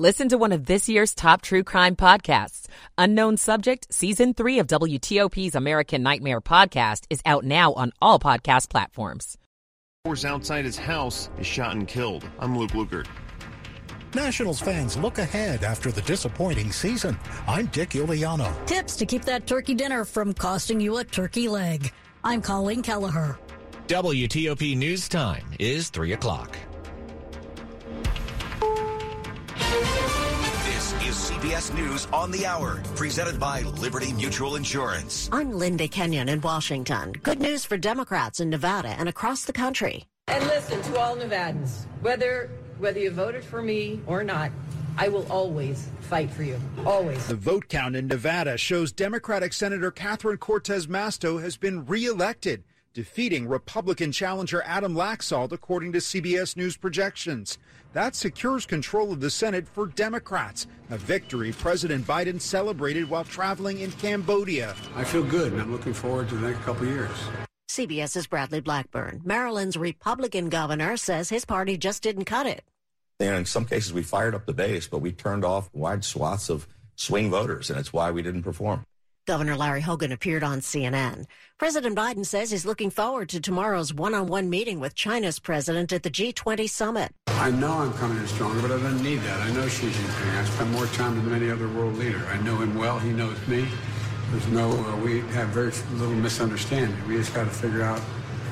Listen to one of this year's top true crime podcasts. Unknown Subject, Season 3 of WTOP's American Nightmare podcast is out now on all podcast platforms. Outside his house is shot and killed. I'm Luke Lukert. Nationals fans look ahead after the disappointing season. I'm Dick Iuliano. Tips to keep that turkey dinner from costing you a turkey leg. I'm Colleen Kelleher. WTOP News Time is 3 o'clock. CBS News on the Hour, presented by Liberty Mutual Insurance. I'm Linda Kenyon in Washington. Good news for Democrats in Nevada and across the country. And listen to all Nevadans, whether whether you voted for me or not, I will always fight for you. Always. The vote count in Nevada shows Democratic Senator Catherine Cortez Masto has been reelected, defeating Republican challenger Adam Laxalt, according to CBS News projections. That secures control of the Senate for Democrats, a victory President Biden celebrated while traveling in Cambodia. I feel good, and I'm looking forward to the next couple years. CBS's Bradley Blackburn. Maryland's Republican governor says his party just didn't cut it. And in some cases, we fired up the base, but we turned off wide swaths of swing voters, and it's why we didn't perform. Governor Larry Hogan appeared on CNN. President Biden says he's looking forward to tomorrow's one on one meeting with China's president at the G20 summit. I know I'm coming in stronger, but I don't need that. I know Xi Jinping. I spend more time than any other world leader. I know him well. He knows me. There's no, uh, we have very little misunderstanding. We just got to figure out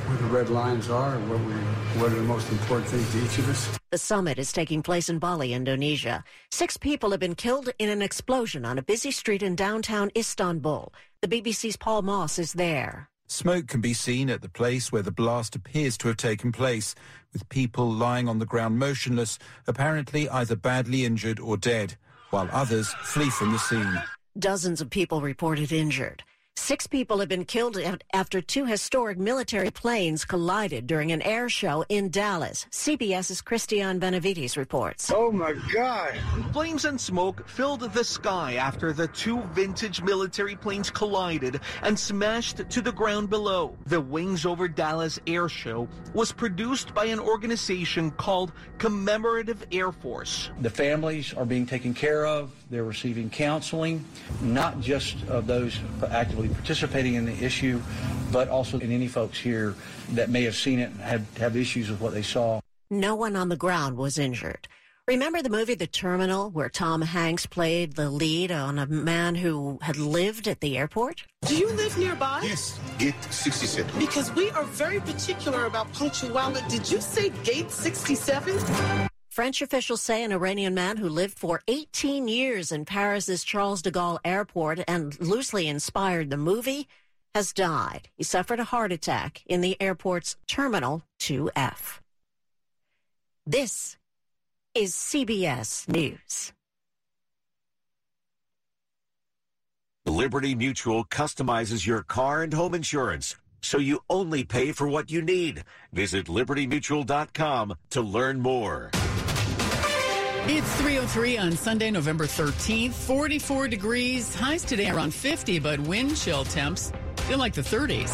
where the red lines are and what, we, what are the most important things to each of us. The summit is taking place in Bali, Indonesia. Six people have been killed in an explosion on a busy street in downtown Istanbul. The BBC's Paul Moss is there. Smoke can be seen at the place where the blast appears to have taken place, with people lying on the ground motionless, apparently either badly injured or dead, while others flee from the scene. Dozens of people reported injured. Six people have been killed after two historic military planes collided during an air show in Dallas. CBS's Christian Benavides reports. Oh my God. Flames and smoke filled the sky after the two vintage military planes collided and smashed to the ground below. The Wings Over Dallas Air Show was produced by an organization called Commemorative Air Force. The families are being taken care of. They're receiving counseling, not just of those actively participating in the issue, but also in any folks here that may have seen it and have, have issues with what they saw. No one on the ground was injured. Remember the movie The Terminal, where Tom Hanks played the lead on a man who had lived at the airport? Do you live nearby? Yes, gate 67. Because we are very particular about punctuality. Did you say gate 67? French officials say an Iranian man who lived for 18 years in Paris's Charles de Gaulle airport and loosely inspired the movie has died. He suffered a heart attack in the airport's Terminal 2F. This is CBS News. Liberty Mutual customizes your car and home insurance so you only pay for what you need. Visit libertymutual.com to learn more. It's 303 on Sunday, November 13th. 44 degrees. Highs today around 50, but wind chill temps feel like the 30s.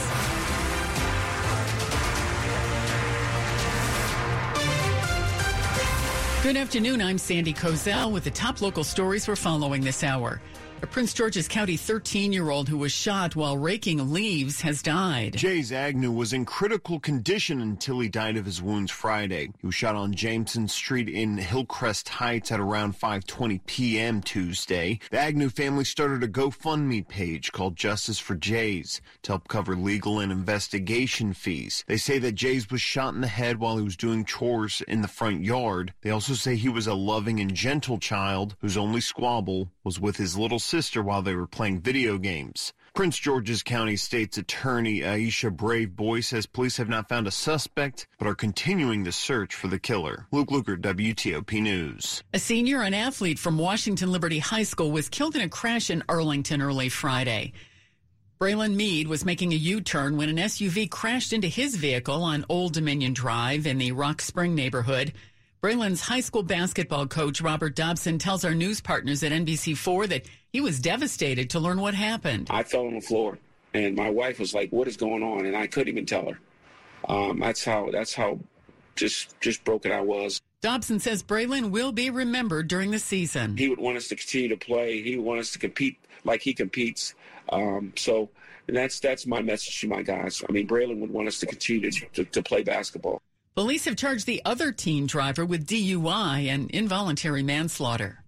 Good afternoon. I'm Sandy Kozel with the top local stories we're following this hour. A Prince George's County 13 year old who was shot while raking leaves has died. Jayz Agnew was in critical condition until he died of his wounds Friday. He was shot on Jameson Street in Hillcrest Heights at around 5:20 p.m. Tuesday. The Agnew family started a GoFundMe page called Justice for Jayz to help cover legal and investigation fees. They say that Jayz was shot in the head while he was doing chores in the front yard. They also say he was a loving and gentle child whose only squabble was with his little sister while they were playing video games. Prince George's County State's Attorney Aisha Braveboy says police have not found a suspect, but are continuing the search for the killer. Luke Lukert, WTOP News. A senior and athlete from Washington Liberty High School was killed in a crash in Arlington early Friday. Braylon Mead was making a U-turn when an SUV crashed into his vehicle on Old Dominion Drive in the Rock Spring neighborhood. Braylon's high school basketball coach, Robert Dobson, tells our news partners at NBC4 that he was devastated to learn what happened. I fell on the floor, and my wife was like, "What is going on?" And I couldn't even tell her. Um, that's how that's how just just broken I was. Dobson says Braylon will be remembered during the season. He would want us to continue to play. He would want us to compete like he competes. Um, so that's that's my message to my guys. I mean, Braylon would want us to continue to, to, to play basketball. Police have charged the other teen driver with DUI and involuntary manslaughter.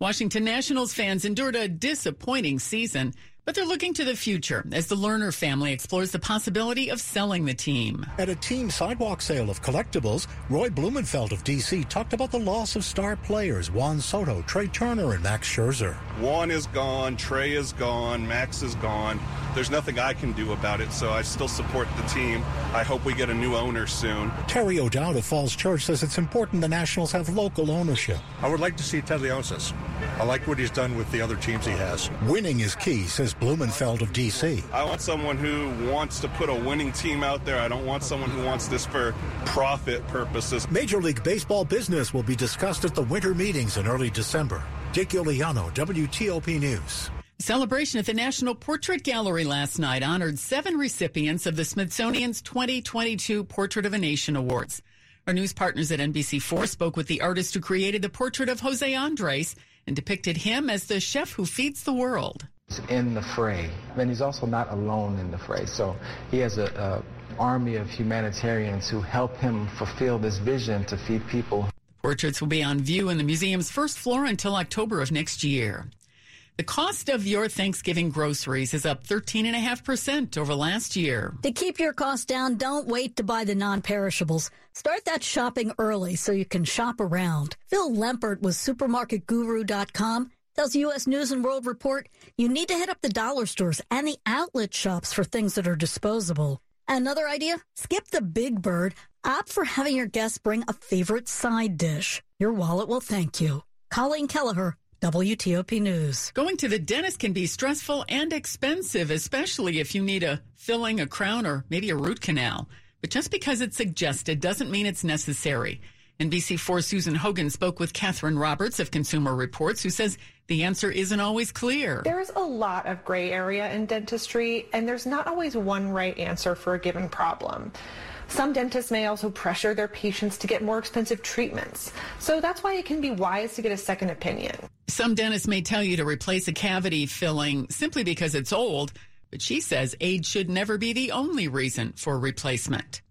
Washington Nationals fans endured a disappointing season but they're looking to the future as the Lerner family explores the possibility of selling the team. At a team sidewalk sale of collectibles, Roy Blumenfeld of D.C. talked about the loss of star players Juan Soto, Trea Turner, and Max Scherzer. Juan is gone, Trea is gone, Max is gone. There's nothing I can do about it, so I still support the team. I hope we get a new owner soon. Terry O'Dowd of Falls Church says it's important the Nationals have local ownership. I would like to see Ted Leonsis. I like what he's done with the other teams he has. Winning is key, says Blumenfeld of D.C. I want someone who wants to put a winning team out there. I don't want someone who wants this for profit purposes. Major League Baseball business will be discussed at the winter meetings in early December. Dick Iuliano, WTOP News. Celebration at the National Portrait Gallery last night honored seven recipients of the Smithsonian's 2022 Portrait of a Nation Awards. Our news partners at NBC4 spoke with the artist who created the portrait of Jose Andres and depicted him as the chef who feeds the world. He's in the fray, and he's also not alone in the fray. So he has a, a army of humanitarians who help him fulfill this vision to feed people. Portraits will be on view in the museum's first floor until October of next year. The cost of your Thanksgiving groceries is up 13.5% over last year. To keep your costs down, don't wait to buy the non perishables. Start that shopping early so you can shop around. Phil Lempert with SupermarketGuru.com tells U.S. News and World Report you need to hit up the dollar stores and the outlet shops for things that are disposable. Another idea? Skip the big bird. Opt for having your guests bring a favorite side dish. Your wallet will thank you. Colleen Kelleher, WTOP News. Going to the dentist can be stressful and expensive, especially if you need a filling, a crown, or maybe a root canal. But just because it's suggested doesn't mean it's necessary. NBC4 Susan Hogan spoke with Catherine Roberts of Consumer Reports, who says the answer isn't always clear. There's a lot of gray area in dentistry, and there's not always one right answer for a given problem. Some dentists may also pressure their patients to get more expensive treatments. So that's why it can be wise to get a second opinion. Some dentists may tell you to replace a cavity filling simply because it's old, but she says age should never be the only reason for replacement.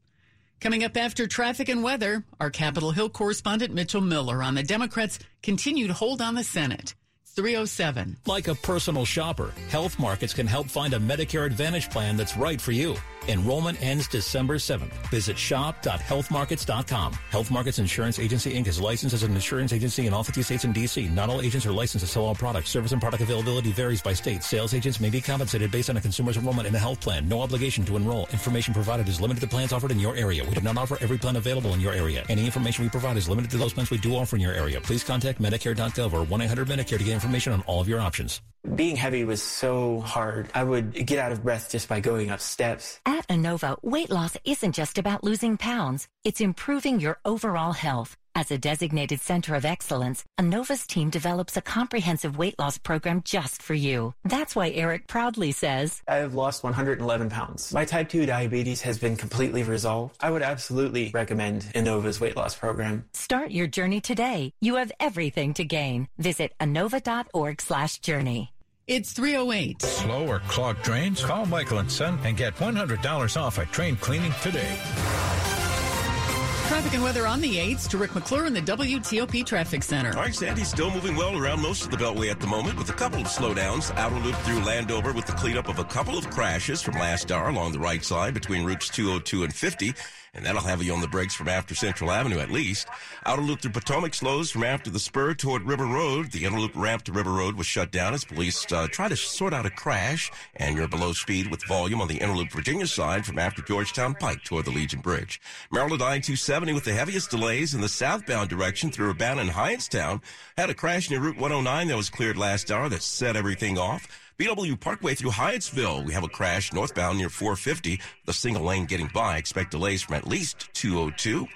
Coming up after traffic and weather, our Capitol Hill correspondent Mitchell Miller on the Democrats' continued hold on the Senate. 307. Like a personal shopper, Health Markets can help find a Medicare Advantage plan that's right for you. Enrollment ends December 7th. Visit shop.healthmarkets.com. Health Markets Insurance Agency Inc. is licensed as an insurance agency in all 50 states and D.C. Not all agents are licensed to sell all products. Service and product availability varies by state. Sales agents may be compensated based on a consumer's enrollment in a health plan. No obligation to enroll. Information provided is limited to plans offered in your area. We do not offer every plan available in your area. Any information we provide is limited to those plans we do offer in your area. Please contact Medicare.gov or 1-800-Medicare to get information on all of your options. Being heavy was so hard. I would get out of breath just by going up steps. At Inova, weight loss isn't just about losing pounds. It's improving your overall health. As a designated center of excellence, Inova's team develops a comprehensive weight loss program just for you. That's why Eric proudly says, I have lost 111 pounds. My type 2 diabetes has been completely resolved. I would absolutely recommend Inova's weight loss program. Start your journey today. You have everything to gain. Visit inova.org slash journey. It's 308. Slow or clogged drains? Call Michael and Son and get $100 off at drain cleaning today. Traffic and weather on the 8s to Rick McClure in the WTOP Traffic Center. All right, Sandy, still moving well around most of the Beltway at the moment with a couple of slowdowns. Outer loop through Landover with the cleanup of a couple of crashes from last hour along the right side between routes 202 and 50 and that'll have you on the brakes from after Central Avenue at least. Outer loop through Potomac slows from after the spur toward River Road. The inner loop ramp to River Road was shut down as police uh, try to sort out a crash, and you're below speed with volume on the inner loop Virginia side from after Georgetown Pike toward the Legion Bridge. Maryland I-270 with the heaviest delays in the southbound direction through Urbana and Hyattstown had a crash near Route 109 that was cleared last hour that set everything off. BW Parkway through Hyattsville. We have a crash northbound near 450. The single lane getting by. Expect delays from at least 202.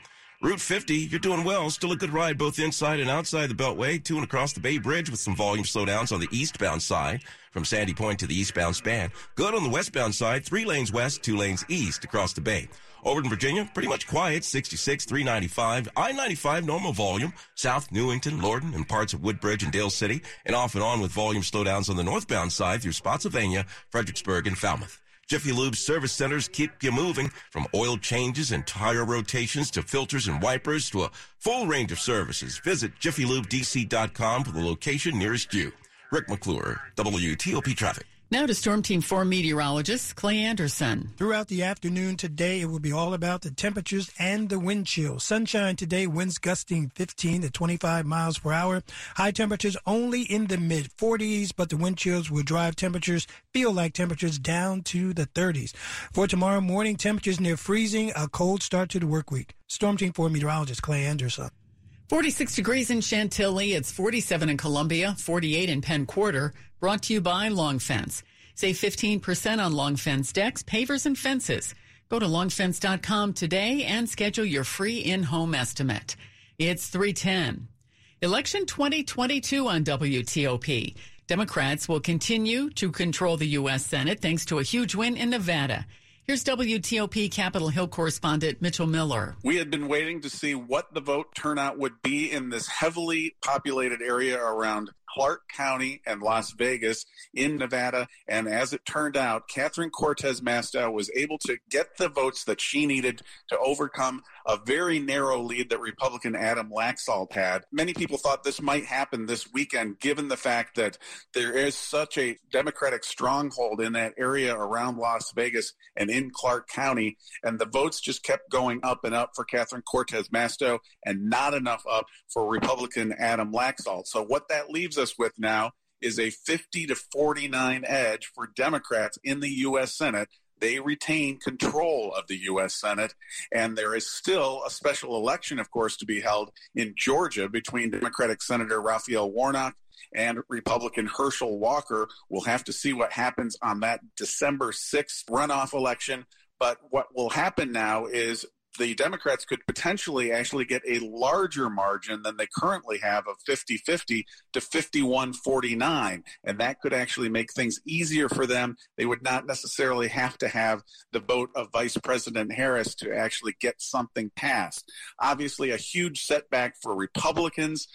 Route 50, you're doing well. Still a good ride both inside and outside the Beltway, to and across the Bay Bridge with some volume slowdowns on the eastbound side from Sandy Point to the eastbound span. Good on the westbound side, three lanes west, two lanes east across the Bay. Over in Virginia, pretty much quiet, 66, 395. I-95, normal volume. South Newington, Lorton, and parts of Woodbridge and Dale City. And off and on with volume slowdowns on the northbound side through Spotsylvania, Fredericksburg, and Falmouth. Jiffy Lube service centers keep you moving from oil changes and tire rotations to filters and wipers to a full range of services. Visit jiffylubedc.com for the location nearest you. Rick McClure, WTOP Traffic. Now to Storm Team 4 meteorologist Clay Anderson. Throughout the afternoon today, it will be all about the temperatures and the wind chill. Sunshine today, winds gusting 15 to 25 miles per hour. High temperatures only in the mid 40s, but the wind chills will drive temperatures, feel like temperatures down to the 30s. For tomorrow morning, temperatures near freezing, a cold start to the work week. Storm Team 4 meteorologist Clay Anderson. 46 degrees in Chantilly. It's 47 in Columbia, 48 in Penn Quarter. Brought to you by Long Fence. Save 15% on Long Fence decks, pavers, and fences. Go to longfence.com today and schedule your free in-home estimate. It's 310. Election 2022 on WTOP. Democrats will continue to control the U.S. Senate thanks to a huge win in Nevada. Here's WTOP Capitol Hill correspondent Mitchell Miller. We had been waiting to see what the vote turnout would be in this heavily populated area around Clark County and Las Vegas in Nevada. And as it turned out, Catherine Cortez Masto was able to get the votes that she needed to overcome a very narrow lead that Republican Adam Laxalt had. Many people thought this might happen this weekend, given the fact that there is such a Democratic stronghold in that area around Las Vegas and in Clark County. And the votes just kept going up and up for Catherine Cortez Masto and not enough up for Republican Adam Laxalt. So what that leaves us with now is a 50 to 49 edge for Democrats in the U.S. Senate. They retain control of the U.S. Senate, and there is still a special election, of course, to be held in Georgia between Democratic Senator Raphael Warnock and Republican Herschel Walker. We'll have to see what happens on that December 6th runoff election. But what will happen now is the Democrats could potentially actually get a larger margin than they currently have of 50 50 to 51 49. And that could actually make things easier for them. They would not necessarily have to have the vote of Vice President Harris to actually get something passed. Obviously, a huge setback for Republicans.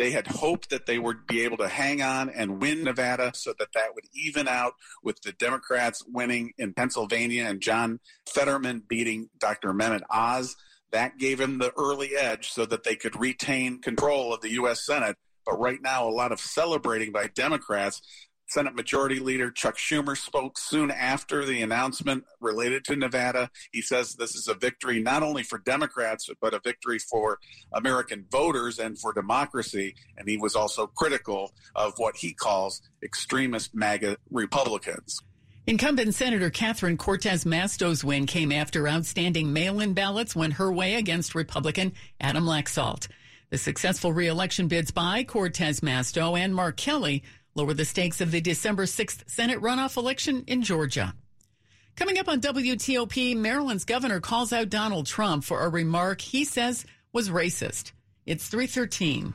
They had hoped that they would be able to hang on and win Nevada so that that would even out with the Democrats winning in Pennsylvania and John Fetterman beating Dr. Mehmet Oz. That gave him the early edge so that they could retain control of the U.S. Senate. But right now, a lot of celebrating by Democrats Senate Majority Leader Chuck Schumer spoke soon after the announcement related to Nevada. He says this is a victory not only for Democrats, but a victory for American voters and for democracy. And he was also critical of what he calls extremist MAGA Republicans. Incumbent Senator Catherine Cortez Masto's win came after outstanding mail in ballots went her way against Republican Adam Laxalt. The successful reelection bids by Cortez Masto and Mark Kelly lower the stakes of the December 6th Senate runoff election in Georgia. Coming up on WTOP, Maryland's governor calls out Donald Trump for a remark he says was racist. It's 313.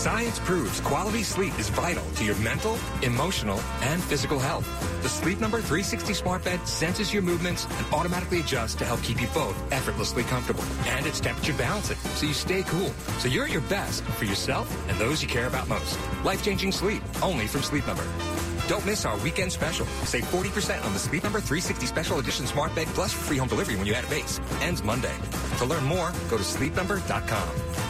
Science proves quality sleep is vital to your mental, emotional, and physical health. The Sleep Number 360 smart bed senses your movements and automatically adjusts to help keep you both effortlessly comfortable. And it's temperature balancing, so you stay cool. So you're at your best for yourself and those you care about most. Life-changing sleep, only from Sleep Number. Don't miss our weekend special. Save 40% on the Sleep Number 360 Special Edition Smart Bed Plus for free home delivery when you add a base. Ends Monday. To learn more, go to sleepnumber.com.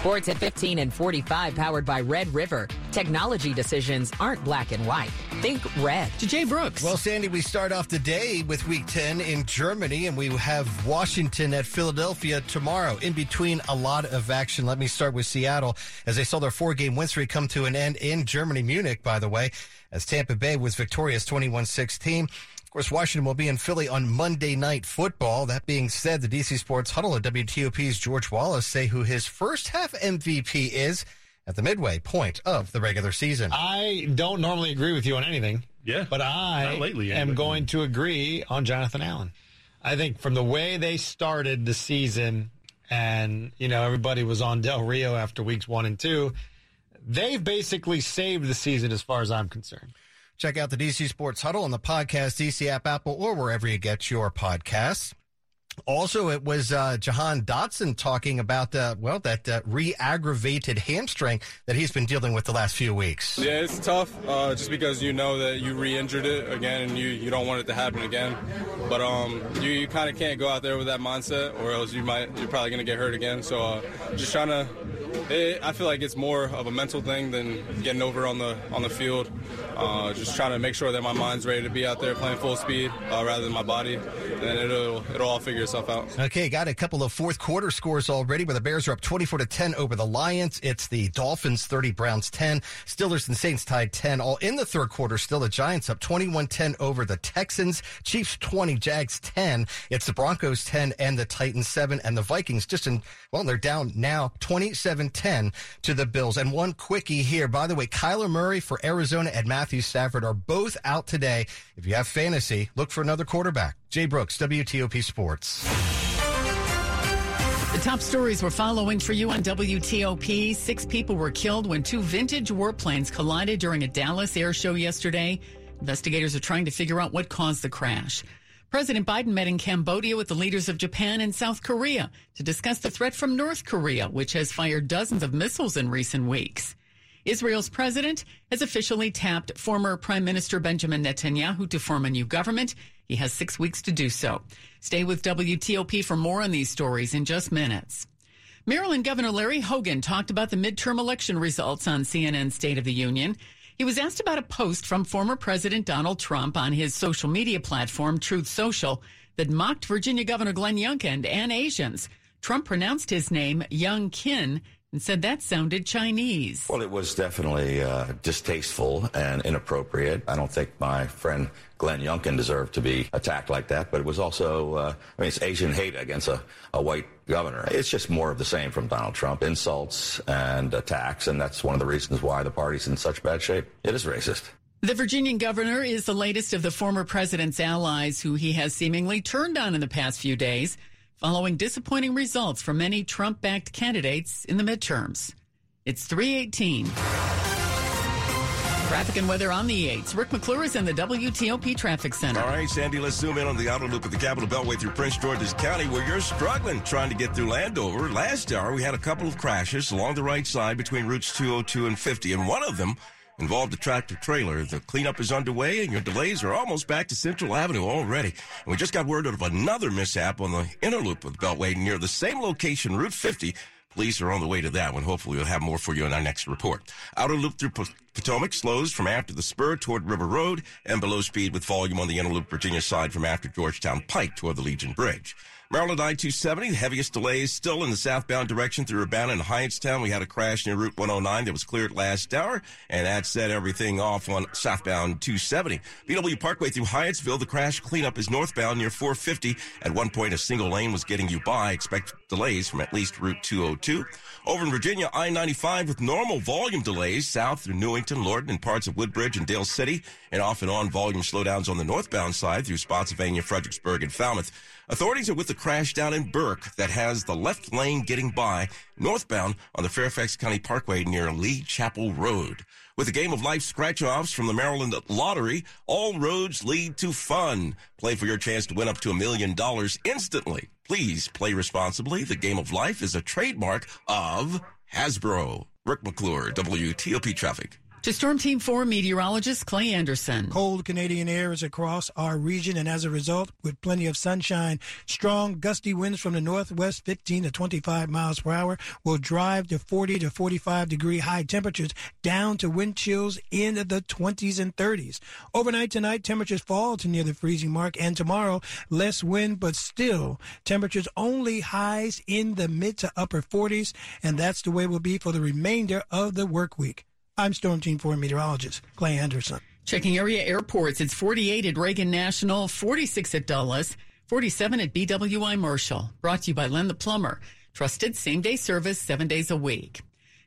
Sports at 15 and 45 powered by Red River. Technology decisions aren't black and white. Think red. To Jay Brooks. Well, Sandy, we start off the day with week 10 in Germany, and we have Washington at Philadelphia tomorrow. In between a lot of action, let me start with Seattle as they saw their four game win streak come to an end in Germany, Munich, by the way, as Tampa Bay was victorious 21 16. Of course, Washington will be in Philly on Monday Night Football. That being said, the DC Sports Huddle at WTOP's George Wallace say who his first half MVP is at the midway point of the regular season. I don't normally agree with you on anything. Yeah. But I lately, am anyway. going to agree on Jonathan Allen. I think from the way they started the season and, you know, everybody was on Del Rio after weeks one and two, they've basically saved the season as far as I'm concerned. Check out the DC Sports Huddle on the podcast, DC app, Apple, or wherever you get your podcasts. Also, it was uh, Jahan Dotson talking about uh, well that uh, re-aggravated hamstring that he's been dealing with the last few weeks. Yeah, it's tough uh, just because you know that you re-injured it again and you, you don't want it to happen again. But um, you, you kind of can't go out there with that mindset or else you might you're probably going to get hurt again. So uh, just trying to. It, I feel like it's more of a mental thing than getting over on the on the field. Uh, just trying to make sure that my mind's ready to be out there playing full speed uh, rather than my body, and it'll it'll all figure out. Okay, got a couple of fourth quarter scores already where the Bears are up 24 to 10 over the Lions. It's the Dolphins 30, Browns 10. Steelers and Saints tied 10. All in the third quarter, still the Giants up 21-10 over the Texans. Chiefs 20, Jags 10. It's the Broncos 10 and the Titans 7 and the Vikings just in, well, they're down now 27-10 to the Bills. And one quickie here. By the way, Kyler Murray for Arizona and Matthew Stafford are both out today. If you have fantasy, look for another quarterback. Jay Brooks, WTOP Sports. The top stories we're following for you on WTOP. Six people were killed when two vintage warplanes collided during a Dallas air show yesterday. Investigators are trying to figure out what caused the crash. President Biden met in Cambodia with the leaders of Japan and South Korea to discuss the threat from North Korea, which has fired dozens of missiles in recent weeks. Israel's president has officially tapped former Prime Minister Benjamin Netanyahu to form a new government. He has six weeks to do so. Stay with WTOP for more on these stories in just minutes. Maryland Governor Larry Hogan talked about the midterm election results on CNN State of the Union. He was asked about a post from former President Donald Trump on his social media platform, Truth Social, that mocked Virginia Governor Glenn Youngkin and Asians. Trump pronounced his name Young Kin and said that sounded Chinese. Well, it was definitely uh, distasteful and inappropriate. I don't think my friend Glenn Youngkin deserved to be attacked like that, but it was also, uh, I mean, it's Asian hate against a, a white governor. It's just more of the same from Donald Trump insults and attacks, and that's one of the reasons why the party's in such bad shape. It is racist. The Virginian governor is the latest of the former president's allies who he has seemingly turned on in the past few days following disappointing results from many Trump backed candidates in the midterms. It's 318. Traffic and weather on the 8s. Rick McClure is in the WTOP Traffic Center. All right, Sandy, let's zoom in on the outer loop of the Capital Beltway through Prince George's County where you're struggling trying to get through Landover. Last hour, we had a couple of crashes along the right side between routes 202 and 50, and one of them involved a tractor trailer. The cleanup is underway, and your delays are almost back to Central Avenue already. And we just got word of another mishap on the inner loop of the Beltway near the same location, Route 50. Police are on the way to that one. Hopefully, we'll have more for you in our next report. Outer loop through Potomac slows from after the spur toward River Road and below speed with volume on the Inner Loop Virginia side from after Georgetown Pike toward the Legion Bridge. Maryland I-270, the heaviest delays still in the southbound direction through Urbana and Hyattstown. We had a crash near Route 109 that was cleared last hour, and that set everything off on southbound 270. BW Parkway through Hyattsville, the crash cleanup is northbound near 450. At one point, a single lane was getting you by. Expect delays from at least Route 202. Over in Virginia, I-95 with normal volume delays south through Newington, Lorton, and parts of Woodbridge and Dale City, and off and on volume slowdowns on the northbound side through Spotsylvania, Fredericksburg, and Falmouth. Authorities are with the crash down in Burke that has the left lane getting by northbound on the Fairfax County Parkway near Lee Chapel Road. With a game of life scratch offs from the Maryland Lottery, all roads lead to fun. Play for your chance to win up to a million dollars instantly. Please play responsibly. The game of life is a trademark of Hasbro. Rick McClure, WTOP Traffic. To Storm Team 4 meteorologist Clay Anderson. Cold Canadian air is across our region, and as a result, with plenty of sunshine, strong gusty winds from the northwest, 15 to 25 miles per hour, will drive the 40 to 45 degree high temperatures down to wind chills in the 20s and 30s. Overnight tonight, temperatures fall to near the freezing mark, and tomorrow, less wind, but still temperatures only highs in the mid to upper 40s, and that's the way it will be for the remainder of the work week. I'm Storm Team 4 meteorologist Clay Anderson. Checking area airports, it's 48 at Reagan National, 46 at Dulles, 47 at BWI Marshall. Brought to you by Len the Plumber. Trusted same day service seven days a week.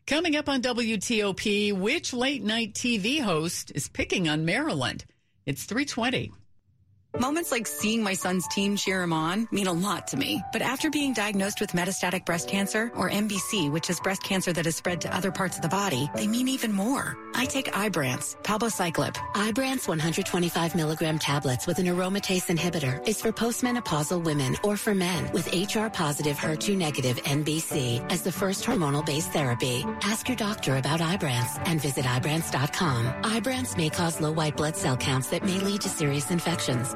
Coming up on WTOP, which late night TV host is picking on Maryland? It's 320. Moments like seeing my son's team cheer him on mean a lot to me. But after being diagnosed with metastatic breast cancer, or MBC, which is breast cancer that has spread to other parts of the body, they mean even more. I take Ibrance, palbociclib. Ibrance 125 milligram tablets with an aromatase inhibitor is for postmenopausal women or for men with HR positive HER2 negative MBC as the first hormonal based therapy. Ask your doctor about Ibrance and visit Ibrance.com. Ibrance may cause low white blood cell counts that may lead to serious infections.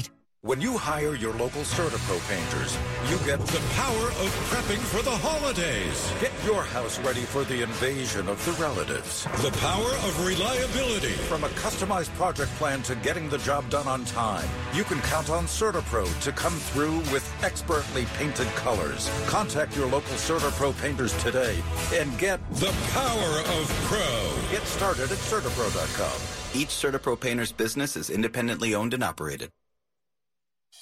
When you hire your local CertaPro painters, you get the power of prepping for the holidays. Get your house ready for the invasion of the relatives. The power of reliability. From a customized project plan to getting the job done on time, you can count on CertaPro to come through with expertly painted colors. Contact your local CertaPro painters today and get the power of pro. Get started at CertaPro.com. Each CertaPro painter's business is independently owned and operated.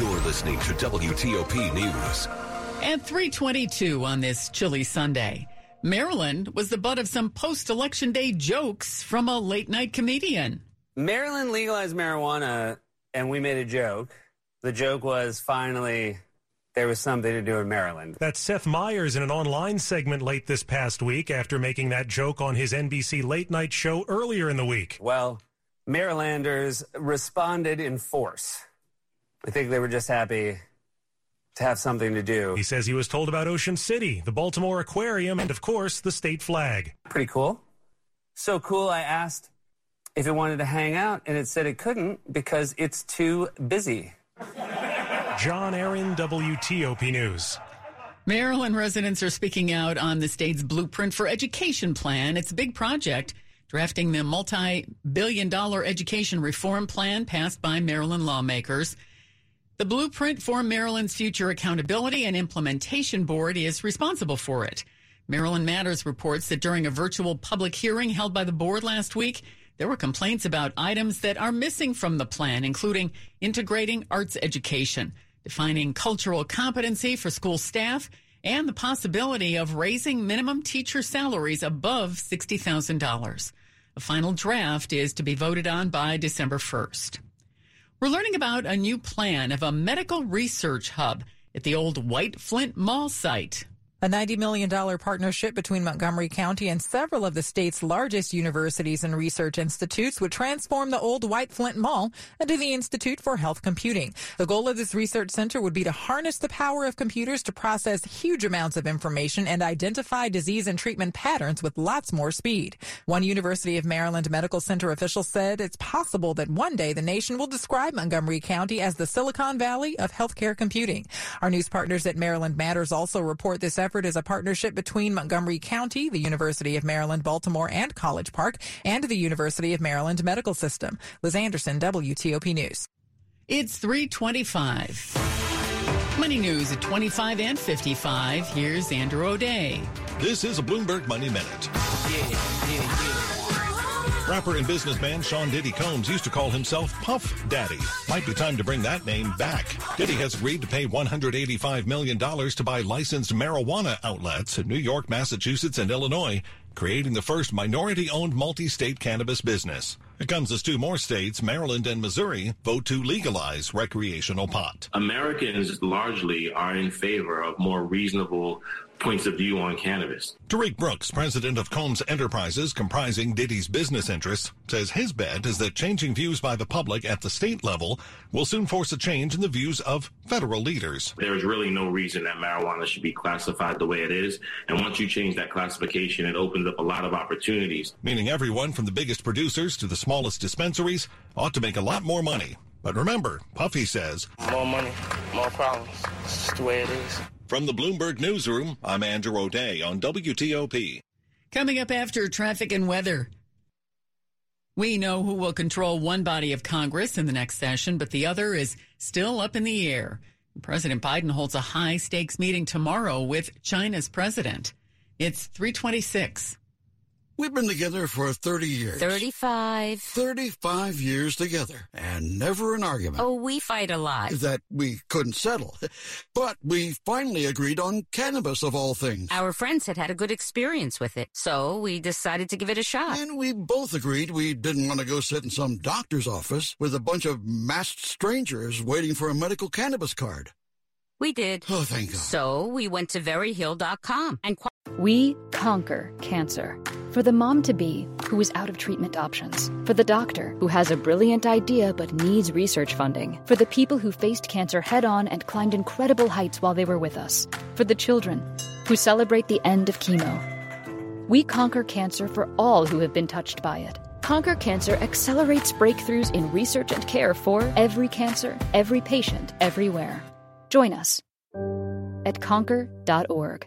You're listening to WTOP News. At 322 on this chilly Sunday, Maryland was the butt of some post-election day jokes from a late-night comedian. Maryland legalized marijuana, and we made a joke. The joke was finally there was something to do in Maryland. That's Seth Meyers in an online segment late this past week after making that joke on his NBC late night show earlier in the week. Well, Marylanders responded in force. I think they were just happy to have something to do. He says he was told about Ocean City, the Baltimore Aquarium, and of course, the state flag. Pretty cool. So cool, I asked if it wanted to hang out, and it said it couldn't because it's too busy. John Aaron, WTOP News. Maryland residents are speaking out on the state's blueprint for education plan. It's a big project drafting the multi billion dollar education reform plan passed by Maryland lawmakers. The blueprint for Maryland's future accountability and implementation board is responsible for it. Maryland Matters reports that during a virtual public hearing held by the board last week, there were complaints about items that are missing from the plan, including integrating arts education, defining cultural competency for school staff, and the possibility of raising minimum teacher salaries above $60,000. A final draft is to be voted on by December 1st. We're learning about a new plan of a medical research hub at the old White Flint Mall site. A $90 million partnership between Montgomery County and several of the state's largest universities and research institutes would transform the old White Flint Mall into the Institute for Health Computing. The goal of this research center would be to harness the power of computers to process huge amounts of information and identify disease and treatment patterns with lots more speed. One University of Maryland Medical Center official said it's possible that one day the nation will describe Montgomery County as the Silicon Valley of healthcare computing. Our news partners at Maryland Matters also report this effort is a partnership between Montgomery County, the University of Maryland, Baltimore, and College Park, and the University of Maryland Medical System. Liz Anderson, WTOP News. It's 325. Money news at 25 and 55. Here's Andrew O'Day. This is a Bloomberg Money Minute. Yeah, yeah, yeah. Rapper and businessman Sean Diddy Combs used to call himself Puff Daddy. Might be time to bring that name back. Diddy has agreed to pay $185 million to buy licensed marijuana outlets in New York, Massachusetts, and Illinois, creating the first minority-owned multi-state cannabis business. It comes as two more states, Maryland and Missouri, vote to legalize recreational pot. Americans largely are in favor of more reasonable points of view on cannabis. Tariq Brooks, president of Combs Enterprises, comprising Diddy's business interests, says his bet is that changing views by the public at the state level will soon force a change in the views of federal leaders. There's really no reason that marijuana should be classified the way it is. And once you change that classification, it opens up a lot of opportunities. Meaning everyone from the biggest producers to the smallest dispensaries ought to make a lot more money. But remember, Puffy says, More money, more problems. It's just the way it is. From the Bloomberg Newsroom, I'm Andrew O'Day on WTOP. Coming up after traffic and weather. We know who will control one body of Congress in the next session, but the other is still up in the air. President Biden holds a high stakes meeting tomorrow with China's president. It's 326. We've been together for 30 years. 35. 35 years together, and never an argument. Oh, we fight a lot. That we couldn't settle. But we finally agreed on cannabis, of all things. Our friends had had a good experience with it, so we decided to give it a shot. And we both agreed we didn't want to go sit in some doctor's office with a bunch of masked strangers waiting for a medical cannabis card. We did. Oh, thank God. So we went to veryhill.com and. We conquer cancer. For the mom to be who is out of treatment options. For the doctor who has a brilliant idea but needs research funding. For the people who faced cancer head on and climbed incredible heights while they were with us. For the children who celebrate the end of chemo. We conquer cancer for all who have been touched by it. Conquer Cancer accelerates breakthroughs in research and care for every cancer, every patient, everywhere. Join us at conquer.org.